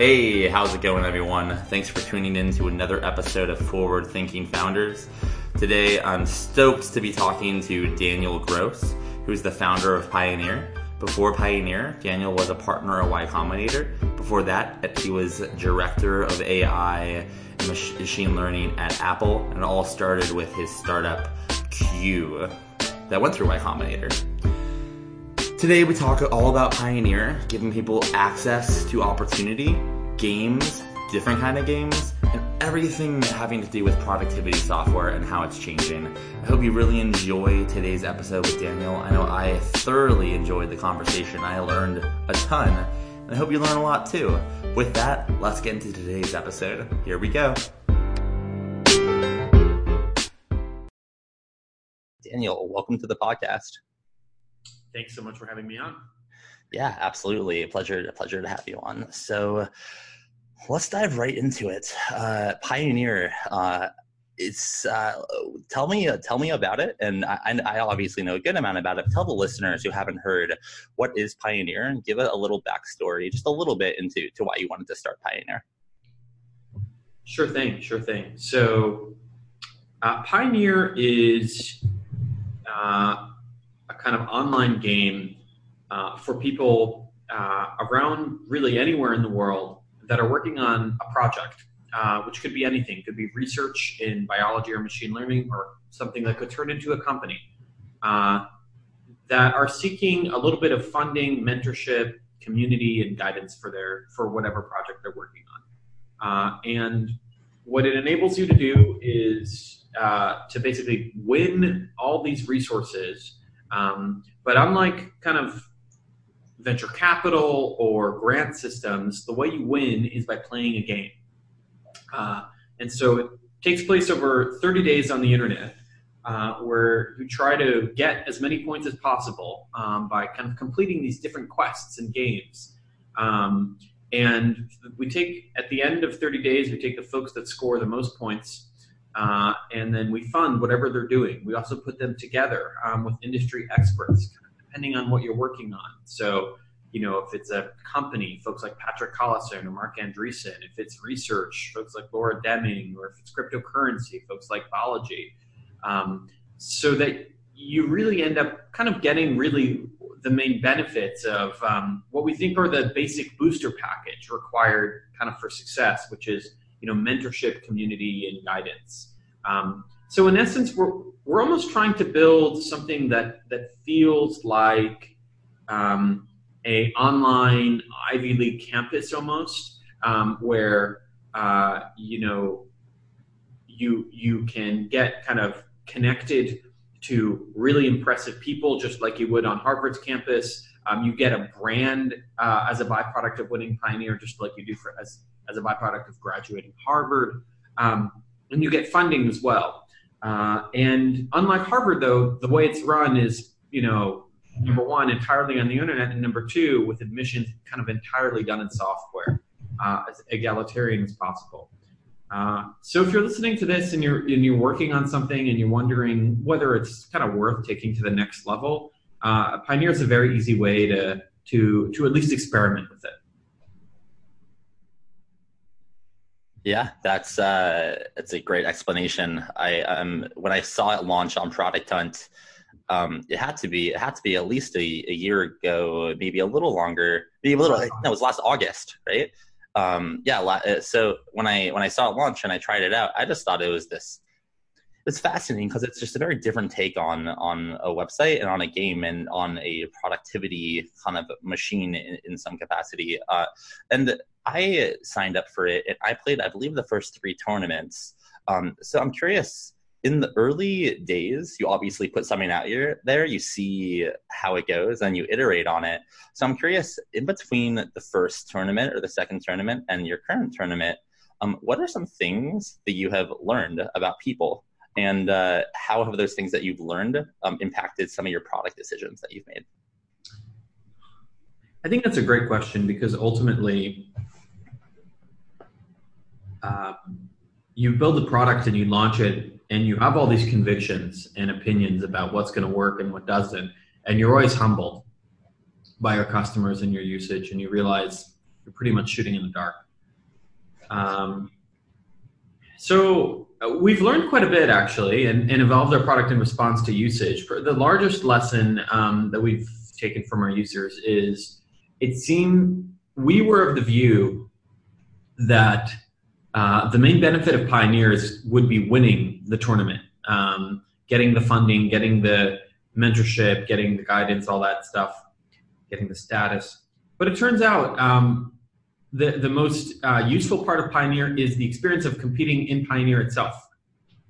Hey, how's it going, everyone? Thanks for tuning in to another episode of Forward Thinking Founders. Today, I'm stoked to be talking to Daniel Gross, who's the founder of Pioneer. Before Pioneer, Daniel was a partner at Y Combinator. Before that, he was director of AI and machine learning at Apple, and it all started with his startup Cue that went through Y Combinator. Today we talk all about Pioneer, giving people access to opportunity, games, different kind of games, and everything having to do with productivity software and how it's changing. I hope you really enjoy today's episode with Daniel. I know I thoroughly enjoyed the conversation. I learned a ton, and I hope you learn a lot too. With that, let's get into today's episode. Here we go. Daniel, welcome to the podcast thanks so much for having me on. Yeah, absolutely. A pleasure, a pleasure to have you on. So let's dive right into it. Uh, Pioneer, uh, it's uh, tell me uh, tell me about it, and I, I, obviously know a good amount about it. Tell the listeners who haven't heard what is Pioneer, and give it a little backstory, just a little bit into to why you wanted to start Pioneer. Sure thing, sure thing. So, uh, Pioneer is uh, kind of online game uh, for people uh, around really anywhere in the world that are working on a project, uh, which could be anything. Could be research in biology or machine learning, or something that could turn into a company. Uh, that are seeking a little bit of funding, mentorship, community, and guidance for their for whatever project they're working on. Uh, and what it enables you to do is uh, to basically win all these resources um, but unlike kind of venture capital or grant systems, the way you win is by playing a game. Uh, and so it takes place over 30 days on the internet. Uh, where you try to get as many points as possible um, by kind of completing these different quests and games. Um, and we take, at the end of 30 days, we take the folks that score the most points uh, and then we fund whatever they're doing. We also put them together um, with industry experts, depending on what you're working on. So, you know, if it's a company, folks like Patrick Collison or Marc Andreessen. If it's research, folks like Laura Deming. Or if it's cryptocurrency, folks like Balaji. Um, so that you really end up kind of getting really the main benefits of um, what we think are the basic booster package required kind of for success, which is you know mentorship, community, and guidance. Um, so in essence, we're we're almost trying to build something that that feels like um, a online Ivy League campus almost, um, where uh, you know you you can get kind of connected to really impressive people, just like you would on Harvard's campus. Um, you get a brand uh, as a byproduct of winning Pioneer, just like you do for as as a byproduct of graduating Harvard. Um, and you get funding as well. Uh, and unlike Harvard, though, the way it's run is, you know, number one, entirely on the internet, and number two, with admissions kind of entirely done in software, uh, as egalitarian as possible. Uh, so if you're listening to this and you're and you're working on something and you're wondering whether it's kind of worth taking to the next level, uh, Pioneer is a very easy way to to to at least experiment with it. Yeah, that's uh, that's a great explanation. I um, when I saw it launch on Product Hunt, um, it had to be it had to be at least a, a year ago, maybe a little longer, maybe a little. No, it was last August, right? Um, yeah. Uh, so when I when I saw it launch and I tried it out, I just thought it was this. It's fascinating because it's just a very different take on on a website and on a game and on a productivity kind of machine in, in some capacity. Uh, and I signed up for it and I played, I believe, the first three tournaments. Um, so I'm curious. In the early days, you obviously put something out there, you see how it goes, and you iterate on it. So I'm curious, in between the first tournament or the second tournament and your current tournament, um, what are some things that you have learned about people and uh, how have those things that you've learned um, impacted some of your product decisions that you've made? I think that's a great question because ultimately, uh, you build a product and you launch it and you have all these convictions and opinions about what's going to work and what doesn't and you're always humbled by your customers and your usage and you realize you're pretty much shooting in the dark Um, so we've learned quite a bit actually, and, and, evolved our product in response to usage. The largest lesson um, that we've taken from our users is it seemed we were of the view that uh, the main benefit of pioneers would be winning the tournament, um, getting the funding, getting the mentorship, getting the guidance, all that stuff, getting the status. But it turns out um, the, the most uh, useful part of Pioneer is the experience of competing in Pioneer itself.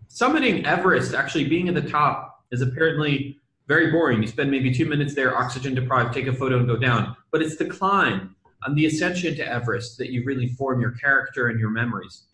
Summiting Everest, actually being at the top, is apparently very boring. You spend maybe two minutes there, oxygen deprived, take a photo and go down. But it's the climb and the ascension to Everest that you really form your character and your memories.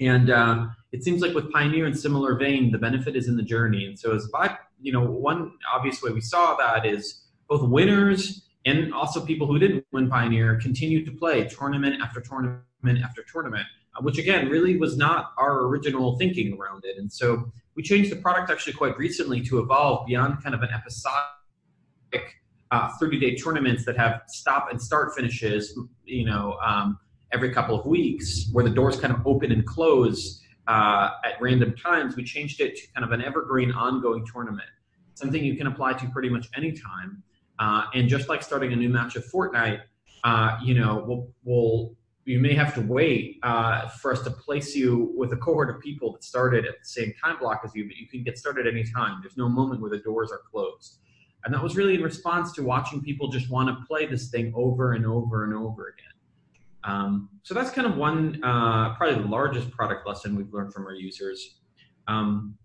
And uh, it seems like with Pioneer in similar vein, the benefit is in the journey. And so as by, you know, one obvious way we saw that is both winners and also people who didn't win Pioneer continued to play tournament after tournament after tournament, uh, which again really was not our original thinking around it. And so we changed the product actually quite recently to evolve beyond kind of an episodic uh, 30 day tournaments that have stop and start finishes, you know, um, every couple of weeks where the doors kind of open and close uh, at random times. We changed it to kind of an evergreen ongoing tournament, something you can apply to pretty much any time. Uh, and just like starting a new match of Fortnite, uh, you know, we'll, we'll, you may have to wait uh, for us to place you with a cohort of people that started at the same time block as you, but you can get started anytime. There's no moment where the doors are closed. And that was really in response to watching people just want to play this thing over and over and over again. Um, so that's kind of one, uh, probably the largest product lesson we've learned from our users. Um,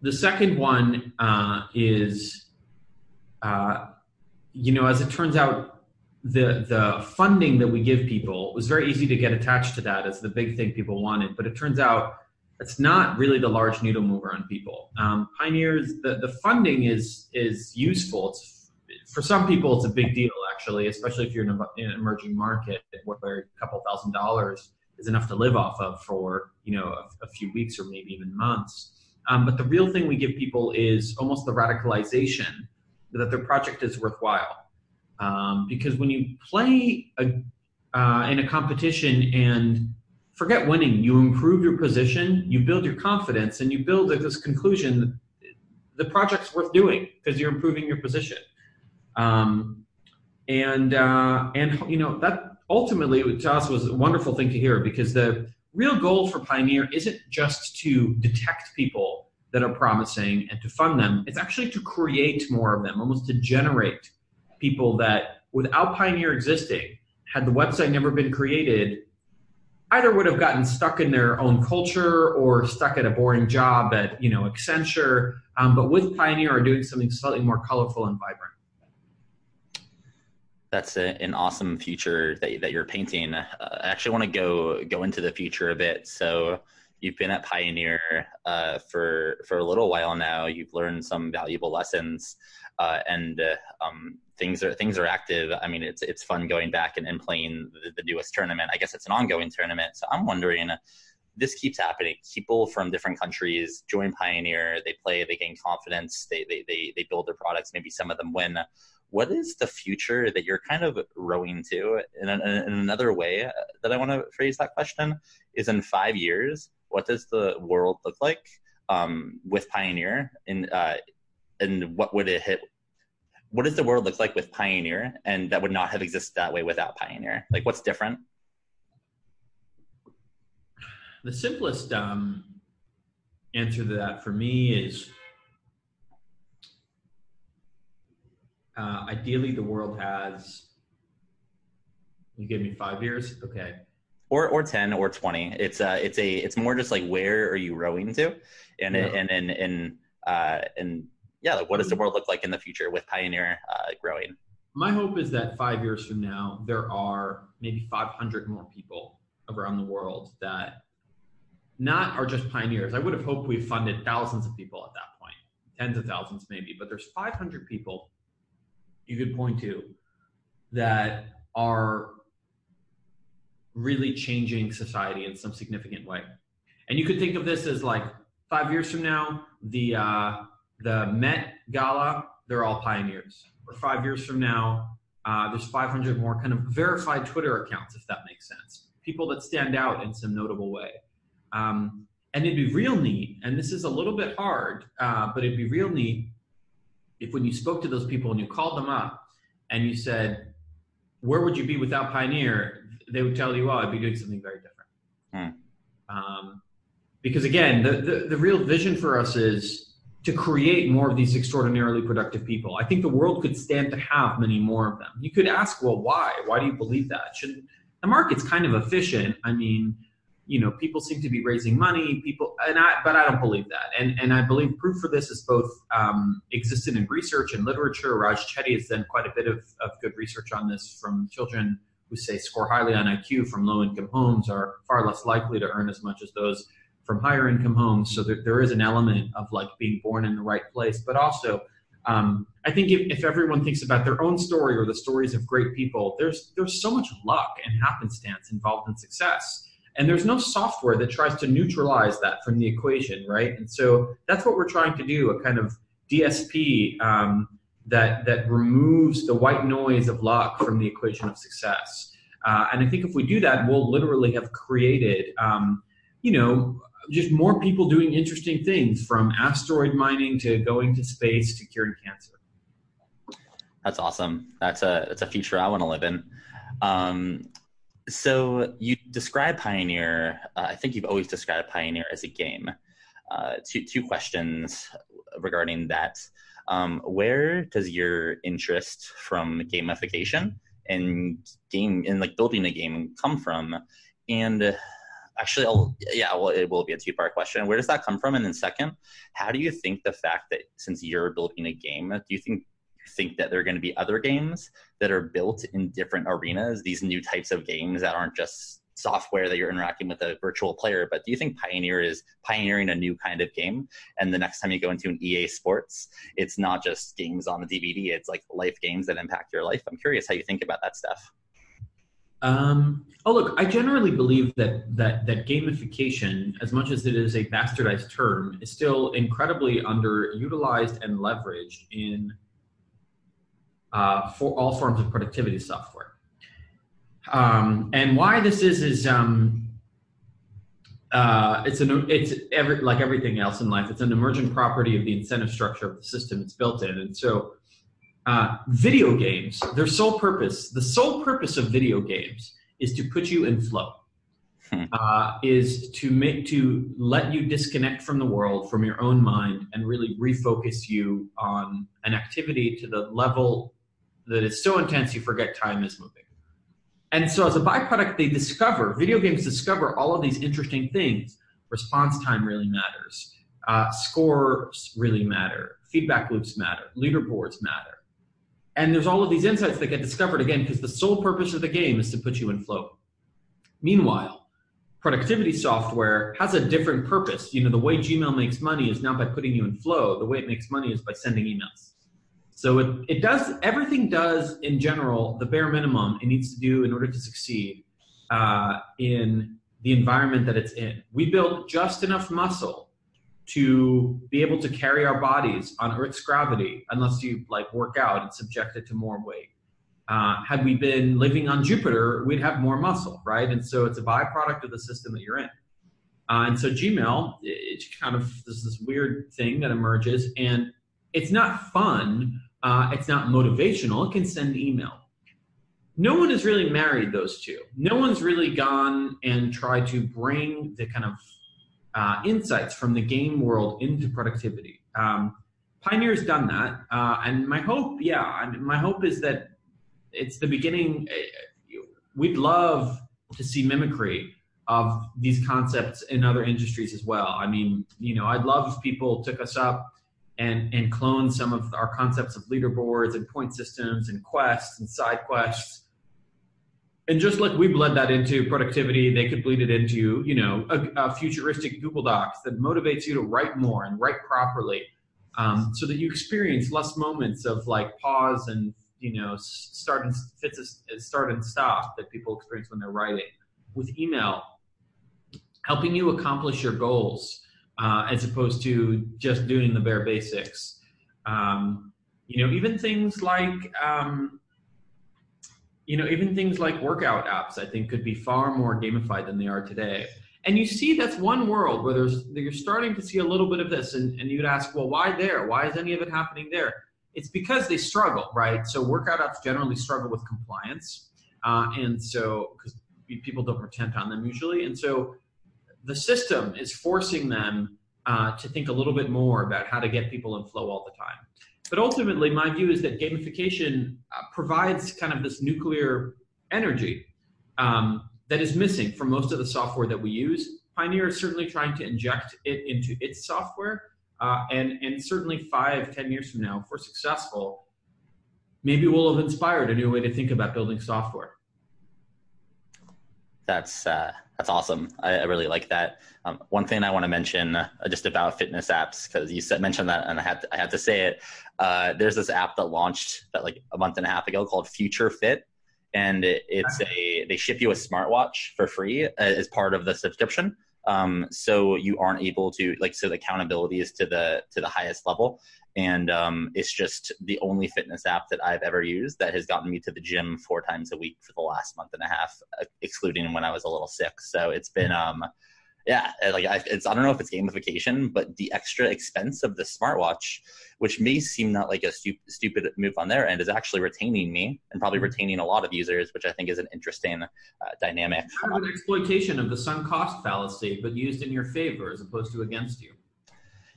the second one uh, is uh, you know, as it turns out, the the funding that we give people was very easy to get attached to that as the big thing people wanted. But it turns out it's not really the large needle mover on people. Um, pioneers, the, the funding is is useful. It's for some people, it's a big deal actually, especially if you're in, a, in an emerging market where a couple thousand dollars is enough to live off of for you know a, a few weeks or maybe even months. Um, but the real thing we give people is almost the radicalization that their project is worthwhile. Um, because when you play a, uh, in a competition and forget winning, you improve your position, you build your confidence, and you build this conclusion that the project's worth doing because you're improving your position. Um, and uh, and you know that ultimately to us was a wonderful thing to hear because the real goal for Pioneer isn't just to detect people that are promising and to fund them. It's actually to create more of them, almost to generate people that without Pioneer existing, had the website never been created, either would have gotten stuck in their own culture or stuck at a boring job at you know Accenture, um, but with Pioneer are doing something slightly more colorful and vibrant. That's a, an awesome future that, that you're painting. Uh, I actually want to go go into the future a bit. So you've been at Pioneer uh, for for a little while now. You've learned some valuable lessons, uh, and uh, um, things are things are active. I mean, it's it's fun going back and, and playing the, the, newest tournament. I guess it's an ongoing tournament. So I'm wondering. This keeps happening. People from different countries join Pioneer. They play. They gain confidence. They they they, they build their products. Maybe some of them win what is the future that you're kind of rowing to? In, in, in another way that I want to phrase that question is in five years, what does the world look like um, with Pioneer, and uh, and what would it hit? What does the world look like with Pioneer, and that would not have existed that way without Pioneer? Like, what's different? The simplest um, answer to that for me is uh, ideally the world has. You give me five years, okay or or 10 or 20 it's uh it's a it's more just like where are you rowing to? And yeah. and and and uh and yeah like what does the world look like in the future with pioneer uh growing? My hope is that five years from now there are maybe 500 more people around the world that not are just pioneers. I would have hoped we funded thousands of people at that point tens of thousands maybe but there's 500 people you could point to that are really changing society in some significant way. And you could think of this as like five years from now, the uh, the Met Gala, they're all pioneers. Or five years from now, uh, there's 500 more kind of verified Twitter accounts, if that makes sense. people that stand out in some notable way. Um, and it'd be real neat, and this is a little bit hard, uh, but it'd be real neat if when you spoke to those people and you called them up and you said, "Where would you be without Pioneer?" They would tell you, "Oh, I'd be doing something very different." Hmm. Um, because again, the, the the real vision for us is to create more of these extraordinarily productive people. I think the world could stand to have many more of them. You could ask, well, why? Why do you believe that? Should the market's kind of efficient? I mean, you know, people seem to be raising money. People, and I, but I don't believe that. And and I believe proof for this is both um, existed in research and literature. Raj Chetty has done quite a bit of, of good research on this from children who say score highly on IQ from low income homes are far less likely to earn as much as those from higher income homes. So there, there is an element of like being born in the right place, but also um, I think if, if everyone thinks about their own story or the stories of great people, there's there's so much luck and happenstance involved in success and there's no software that tries to neutralize that from the equation, right? And so that's what we're trying to do a kind of DSP um, that, that removes the white noise of luck from the equation of success. Uh, and I think if we do that, we'll literally have created, um, you know, just more people doing interesting things from asteroid mining to going to space to curing cancer. That's awesome. That's a that's a future I want to live in. Um, so you describe Pioneer. Uh, I think you've always described Pioneer as a game. Uh, two two questions regarding that. Um, where does your interest from gamification and game and like building a game come from? And actually, I'll, yeah, well, it will be a two part question. Where does that come from? And then second, how do you think the fact that since you're building a game, do you think think that there are going to be other games that are built in different arenas, these new types of games that aren't just software that you're interacting with a virtual player. But do you think Pioneer is pioneering a new kind of game? And the next time you go into an EA Sports, it's not just games on the DVD, it's like life games that impact your life. I'm curious how you think about that stuff. Um, oh, look, I generally believe that, that that gamification, as much as it is a bastardized term, is still incredibly underutilized and leveraged in uh, for all forms of productivity software. Um, and why this is is um, uh, it's an it's every like everything else in life. It's an emergent property of the incentive structure of the system it's built in, and so uh, video games. Their sole purpose, the sole purpose of video games, is to put you in flow. Hmm. Uh, is to make to let you disconnect from the world, from your own mind, and really refocus you on an activity to the level that is so intense you forget time is moving. And so, as a byproduct, they discover, video games discover all of these interesting things. Response time really matters, uh, scores really matter, feedback loops matter, leaderboards matter. And there's all of these insights that get discovered again because the sole purpose of the game is to put you in flow. Meanwhile, productivity software has a different purpose. You know, the way Gmail makes money is not by putting you in flow. The way it makes money is by sending emails. So it, it does everything does in general the bare minimum it needs to do in order to succeed uh, in the environment that it's in. We built just enough muscle to be able to carry our bodies on Earth's gravity, unless you like work out and subject it to more weight. Uh, had we been living on Jupiter, we'd have more muscle, right? And so it's a byproduct of the system that you're in. Uh, and so Gmail, it's kind of this, this weird thing that emerges, and it's not fun uh, it's not motivational. It can send email. No one has really married those two. No one's really gone and tried to bring the kind of uh, insights from the game world into productivity. Um, Pioneer's done that, uh, and my hope, yeah, I mean, my hope is that it's the beginning. Uh, we'd love to see mimicry of these concepts in other industries as well. I mean, you know, I'd love if people took us up and and clone some of our concepts of leaderboards and point systems and quests and side quests. And just like we bled that into productivity they could bleed it into you know a, a futuristic google docs that motivates you to write more and write properly um, so that you experience less moments of like pause and you know start and fits start and stop that people experience when they're writing. With email helping you accomplish your goals uh, as opposed to just doing the bare basics. Um, you know, even things like um, you know, even things like workout apps, I think, could be far more gamified than they are today. And you see that's one world where there's you're starting to see a little bit of this, and, and you'd ask, well, why there? Why is any of it happening there? It's because they struggle, right? So workout apps generally struggle with compliance, uh, and so because people don't pretend on them usually, and so the system is forcing them uh, to think a little bit more about how to get people in flow all the time. But ultimately, my view is that gamification uh, provides kind of this nuclear energy um, that is missing from most of the software that we use. Pioneer is certainly trying to inject it into its software, uh, and and certainly five, ten years from now, if we're successful, maybe we'll have inspired a new way to think about building software. That's uh, that's awesome. I, I, really like that. Um, one thing I want to mention uh, just about fitness apps because you said mentioned that and I had to, I had to say it. Uh, there's this app that launched that like a month and a half ago called Future Fit, and it, it's a they ship you a smartwatch for free uh, as part of the subscription. Um, so you aren't able to like so the accountability is to the to the highest level, and um, it's just the only fitness app that I've ever used that has gotten me to the gym four times a week for the last month and a half, uh, excluding when I was a little sick. So it's been, um, yeah, like I, it's I don't know if it's gamification, but the extra expense of the smartwatch, which may seem not like a stu- stupid move on their end, is actually retaining me and probably mm-hmm. retaining a lot of users, which I think is an interesting uh, dynamic. Kind of an exploitation of the sunk cost fallacy, but used in your favor as opposed to against you.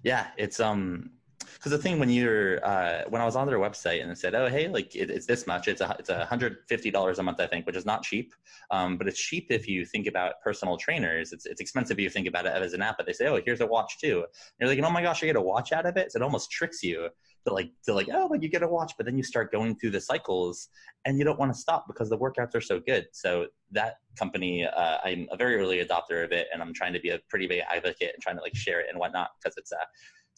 Yeah, it's um because the thing when you're uh, when I was on their website and it said, oh hey, like it, it's this much, it's a it's a hundred fifty dollars a month, I think, which is not cheap, um, but it's cheap if you think about personal trainers. It's it's expensive if you think about it as an app. But they say, oh, here's a watch too. And you're like, oh my gosh, I get a watch out of it. So it almost tricks you to like to like oh like you get a watch, but then you start going through the cycles and you don't want to stop because the workouts are so good. So that company, uh, I'm a very early adopter of it, and I'm trying to be a pretty big advocate and trying to like share it and whatnot because it's uh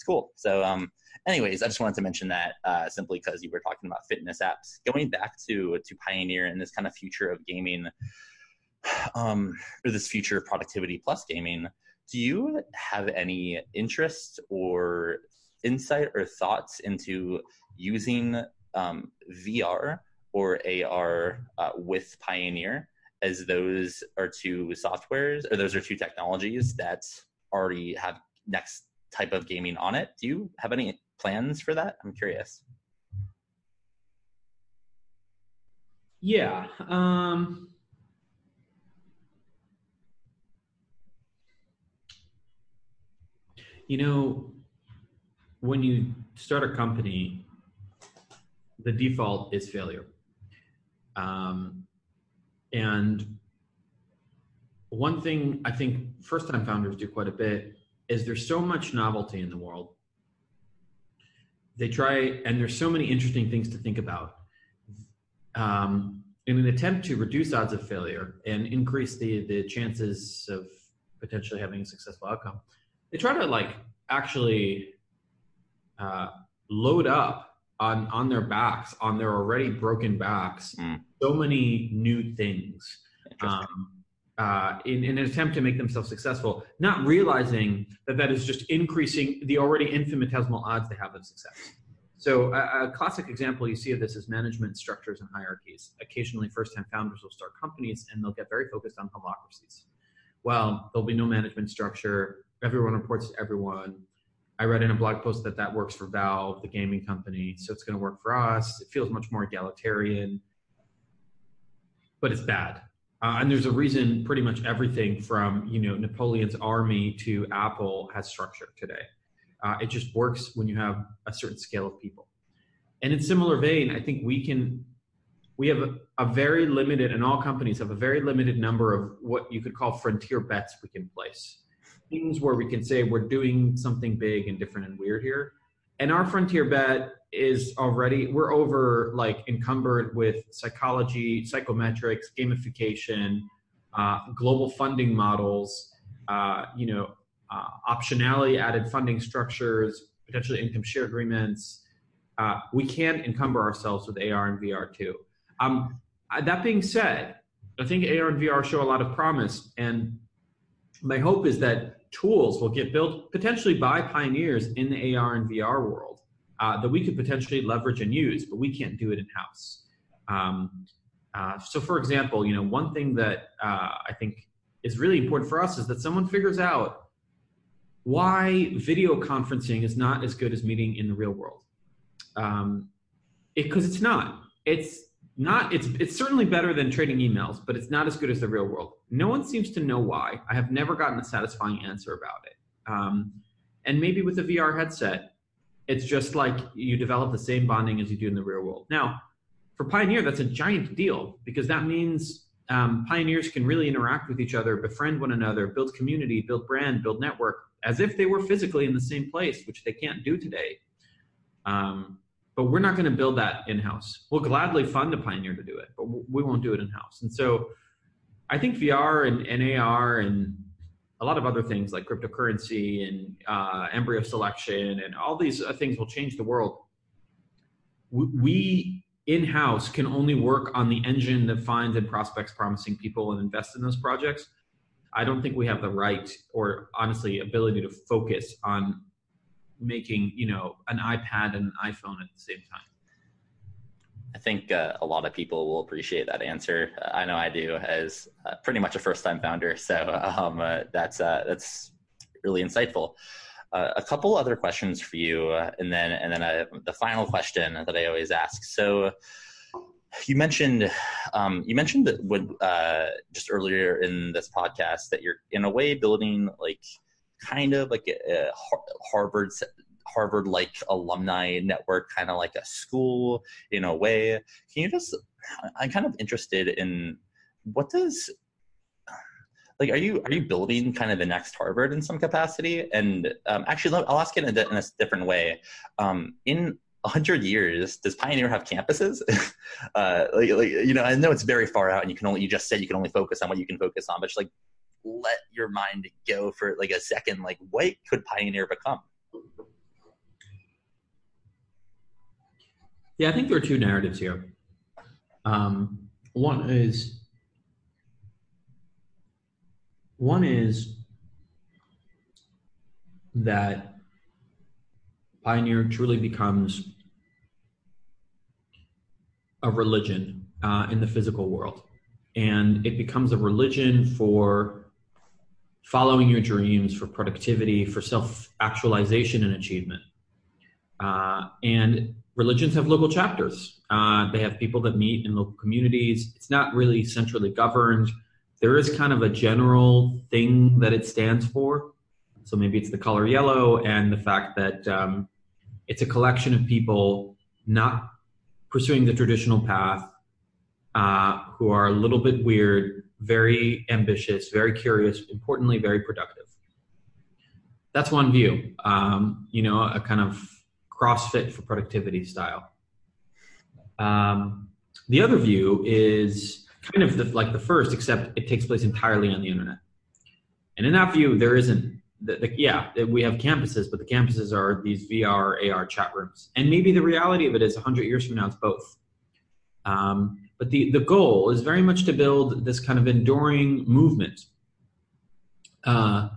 it's cool. So, um, anyways, I just wanted to mention that uh, simply because you were talking about fitness apps. Going back to to Pioneer and this kind of future of gaming, um, or this future of productivity plus gaming. Do you have any interest or insight or thoughts into using um, VR or AR uh, with Pioneer, as those are two softwares or those are two technologies that already have next type of gaming on it. Do you have any plans for that? I'm curious. Yeah. Um, you know, when you start a company, the default is failure. Um, and one thing I think first time founders do quite a bit is there's so much novelty in the world. They try, and there's so many interesting things to think about. Um, in an attempt to reduce odds of failure and increase the the chances of potentially having a successful outcome, they try to like actually uh, load up on on their backs, on their already broken backs, mm. so many new things. Um, uh, in, in, an attempt to make themselves successful, not realizing that that is just increasing the already infinitesimal odds they have of success. So a, a, classic example you see of this is management structures and hierarchies. Occasionally, first-time founders will start companies and they'll get very focused on holacracies. Well, there'll be no management structure. Everyone reports to everyone. I read in a blog post that that works for Valve, the gaming company, so it's going to work for us. It feels much more egalitarian, but it's bad uh, and there's a reason pretty much everything from you know Napoleon's army to Apple has structure today. Uh, it just works when you have a certain scale of people. And in similar vein, I think we can we have a, a, very limited, and all companies have a very limited number of what you could call frontier bets we can place. Things where we can say we're doing something big and different and weird here. And our frontier bet is already we're over like encumbered with psychology, psychometrics, gamification, uh, global funding models, uh, you know, uh, optionality added funding structures, potentially income share agreements. Uh, we can encumber ourselves with AR and VR too. Um, that being said, I think AR and VR show a lot of promise, and my hope is that tools will get built potentially by pioneers in the AR and VR world uh, that we could potentially leverage and use, but we can't do it in house. Um, Uh, so, for example, you know, one thing that uh, I think is really important for us is that someone figures out why video conferencing is not as good as meeting in the real world. Um, because it, it's not. It's not. It's it's certainly better than trading emails, but it's not as good as the real world. No one seems to know why. I have never gotten a satisfying answer about it. Um, and maybe with a VR headset, it's just like you develop the same bonding as you do in the real world. Now, for Pioneer, that's a giant deal because that means um, pioneers can really interact with each other, befriend one another, build community, build brand, build network, as if they were physically in the same place, which they can't do today. Um, but we're not going to build that in house. We'll gladly fund a pioneer to do it, but we won't do it in house. And so I think VR and, and AR and a lot of other things like cryptocurrency and uh, embryo selection and all these things will change the world. We in house can only work on the engine that finds and prospects promising people and invest in those projects. I don't think we have the right or honestly ability to focus on making you know an iPad and an iPhone at the same time. I think uh, a lot of people will appreciate that answer. Uh, I know I do, as uh, pretty much a first-time founder. So um, uh, that's uh, that's really insightful. Uh, a couple other questions for you, and then and then the final question that I always ask. So you mentioned um, you mentioned that just earlier in this podcast that you're in a way building like kind of like a, a Harvard Harvard like alumni network, kind of like a school in a way. Can you just? I'm kind of interested in what does like are you are you building kind of the next Harvard in some capacity? And um, actually, I'll ask it in a, in a different way. Um, in hundred years, does Pioneer have campuses? uh, like, like, you know, I know it's very far out, and you can only you just said you can only focus on what you can focus on, but just like let your mind go for like a second. Like, what could Pioneer become? Yeah, I think there are two narratives here. Um, one is one is that Pioneer truly becomes a religion uh, in the physical world, and it becomes a religion for following your dreams, for productivity, for self actualization and achievement. Uh, and religions have local chapters. Uh, they have people that meet in local communities. It's not really centrally governed. There is kind of a general thing that it stands for. So maybe it's the color yellow and the fact that um, it's a collection of people not pursuing the traditional path, uh, who are a little bit weird, very ambitious, very curious, importantly, very productive. That's one view. Um, you know, a kind of CrossFit for productivity style. Um, the other view is kind of the, like the first, except it takes place entirely on the internet. And in that view, there isn't, the, the, yeah, we have campuses, but the campuses are these VR, AR chat rooms. And maybe the reality of it is 100 years from now, it's both. Um, but the, the goal is very much to build this kind of enduring movement uh,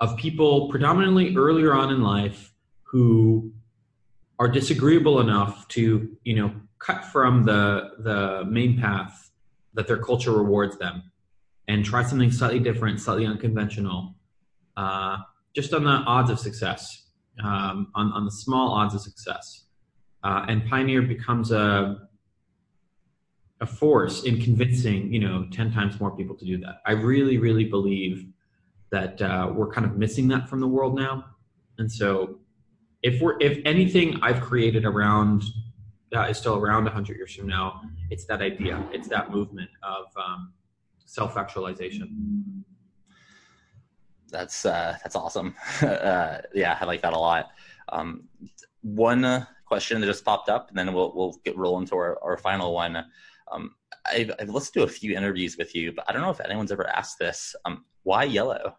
of people predominantly earlier on in life who are disagreeable enough to you know cut from the the main path that their culture rewards them and try something slightly different slightly unconventional uh, just on the odds of success um, on, on the small odds of success. Uh, and pioneer becomes a a force in convincing you know 10 times more people to do that. I really really believe that uh, we're kind of missing that from the world now. And so if we're if anything I've created around uh, is still around 100 years from now, it's that idea, it's that movement of um, self actualization. That's uh, that's awesome. uh, yeah, I like that a lot. Um, one question that just popped up, and then we'll we'll get roll into our, our final one. Um, I've, I've listened to a few interviews with you, but I don't know if anyone's ever asked this. Um, why yellow?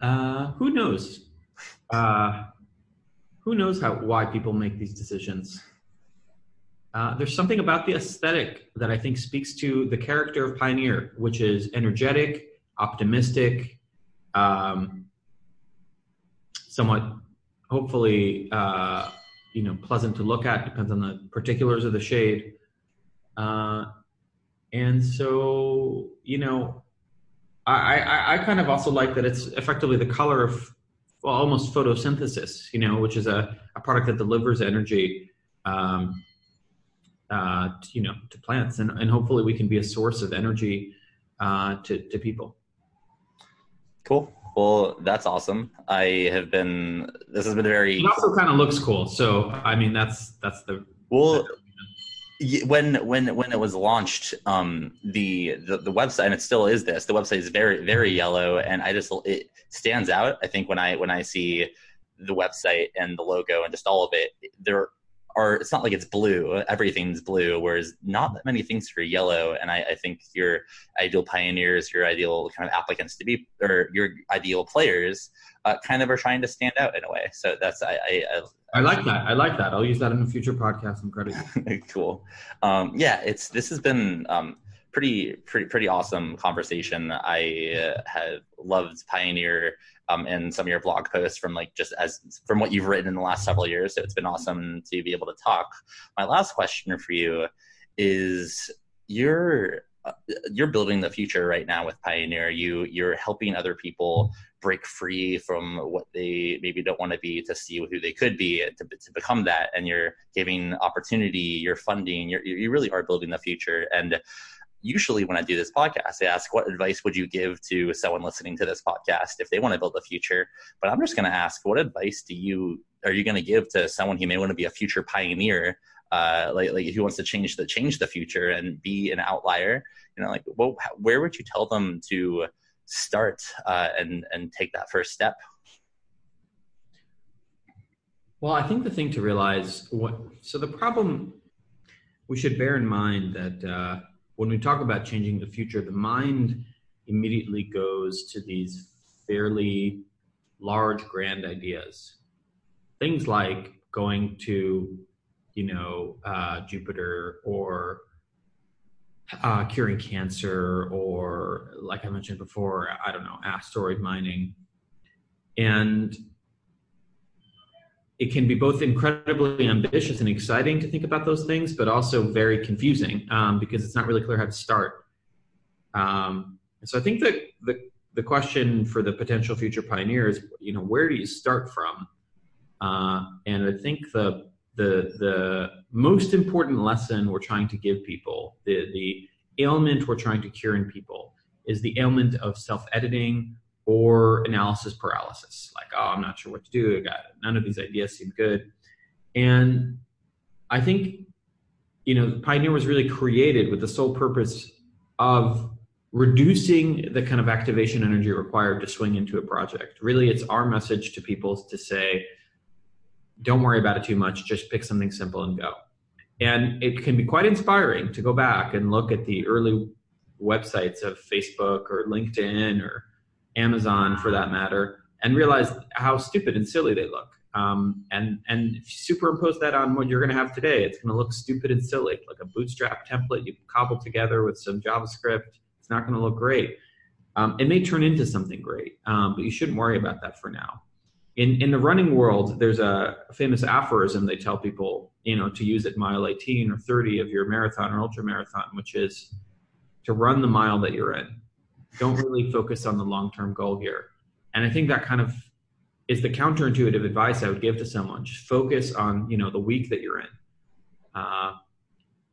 Uh, who knows? Uh, who knows how why people make these decisions? Uh, there's something about the aesthetic that I think speaks to the character of Pioneer, which is energetic, optimistic, um, somewhat, hopefully, uh, you know, pleasant to look at. Depends on the particulars of the shade. Uh, and so, you know, I, I, I kind of also like that it's effectively the color of well, almost photosynthesis, you know, which is a, a product that delivers energy, um, uh, to, you know, to plants, and, and hopefully we can be a source of energy uh, to to people. Cool. Well, that's awesome. I have been. This has been very. It also kind of looks cool. So I mean, that's that's the. Well, when when when it was launched, um, the, the the website and it still is this. The website is very very yellow, and I just it stands out. I think when I when I see the website and the logo and just all of it, there are. It's not like it's blue. Everything's blue, whereas not that many things are yellow. And I, I think your ideal pioneers, your ideal kind of applicants to be, or your ideal players, uh, kind of are trying to stand out in a way. So that's I, I, I I like that. I like that. I'll use that in a future podcast. I'm credit. cool. Um, yeah, it's this has been um, pretty pretty pretty awesome conversation. I uh, have loved Pioneer um, and some of your blog posts from like just as from what you've written in the last several years. So it's been awesome to be able to talk. My last question for you is: You're uh, you're building the future right now with Pioneer. You you're helping other people break free from what they maybe don't want to be to see who they could be to, to become that and you're giving opportunity you're funding you're, you really are building the future and usually when i do this podcast i ask what advice would you give to someone listening to this podcast if they want to build a future but i'm just going to ask what advice do you are you going to give to someone who may want to be a future pioneer uh, like, like who wants to change the change the future and be an outlier you know like well, where would you tell them to start uh, and and take that first step? Well, I think the thing to realize what so the problem we should bear in mind that uh, when we talk about changing the future, the mind immediately goes to these fairly large, grand ideas. Things like going to, you know, uh, Jupiter or uh, curing cancer or like i mentioned before i don't know asteroid mining and it can be both incredibly ambitious and exciting to think about those things but also very confusing um, because it's not really clear how to start. Um, so i think that the, the question for the potential future pioneers you know where do you start from? Uh, and i think the the the most important lesson we're trying to give people, the the ailment we're trying to cure in people, is the ailment of self editing or analysis paralysis. Like, oh, I'm not sure what to do. I got none of these ideas seem good, and I think you know Pioneer was really created with the sole purpose of reducing the kind of activation energy required to swing into a project. Really, it's our message to people to say don't worry about it too much. Just pick something simple and go. And it can be quite inspiring to go back and look at the early websites of Facebook or LinkedIn or Amazon for that matter and realize how stupid and silly they look. Um, and and if you superimpose that on what you're going to have today, it's going to look stupid and silly, like a bootstrap template you cobble together with some JavaScript. It's not going to look great. Um, it may turn into something great, um, but you shouldn't worry about that for now in in the running world, there's a famous aphorism they tell people, you know, to use at mile 18 or 30 of your marathon or ultra marathon, which is to run the mile that you're in. Don't really focus on the long term goal here. And I think that kind of is the counterintuitive advice I would give to someone. Just focus on, you know, the week that you're in. Uh,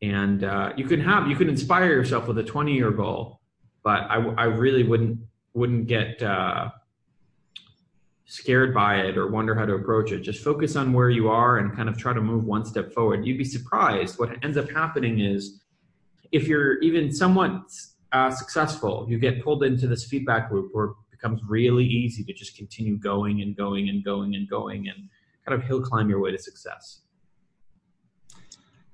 and uh, you can have you can inspire yourself with a 20 year goal, but I, I really wouldn't wouldn't get uh, scared by it or wonder how to approach it. Just focus on where you are and kind of try to move one step forward. You'd be surprised. What ends up happening is if you're even somewhat uh, successful, you get pulled into this feedback loop where it becomes really easy to just continue going and going and going and going and kind of hill climb your way to success.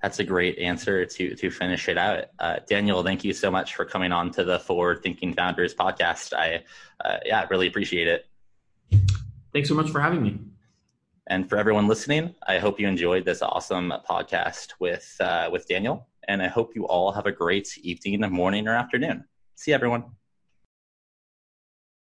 That's a great answer to to finish it out, uh, Daniel. Thank you so much for coming on to the Forward Thinking Founders podcast. I, uh, yeah, really appreciate it. Thanks so much for having me. And for everyone listening, I hope you enjoyed this awesome podcast with uh, with Daniel. And I hope you all have a great evening, morning, or afternoon. See everyone.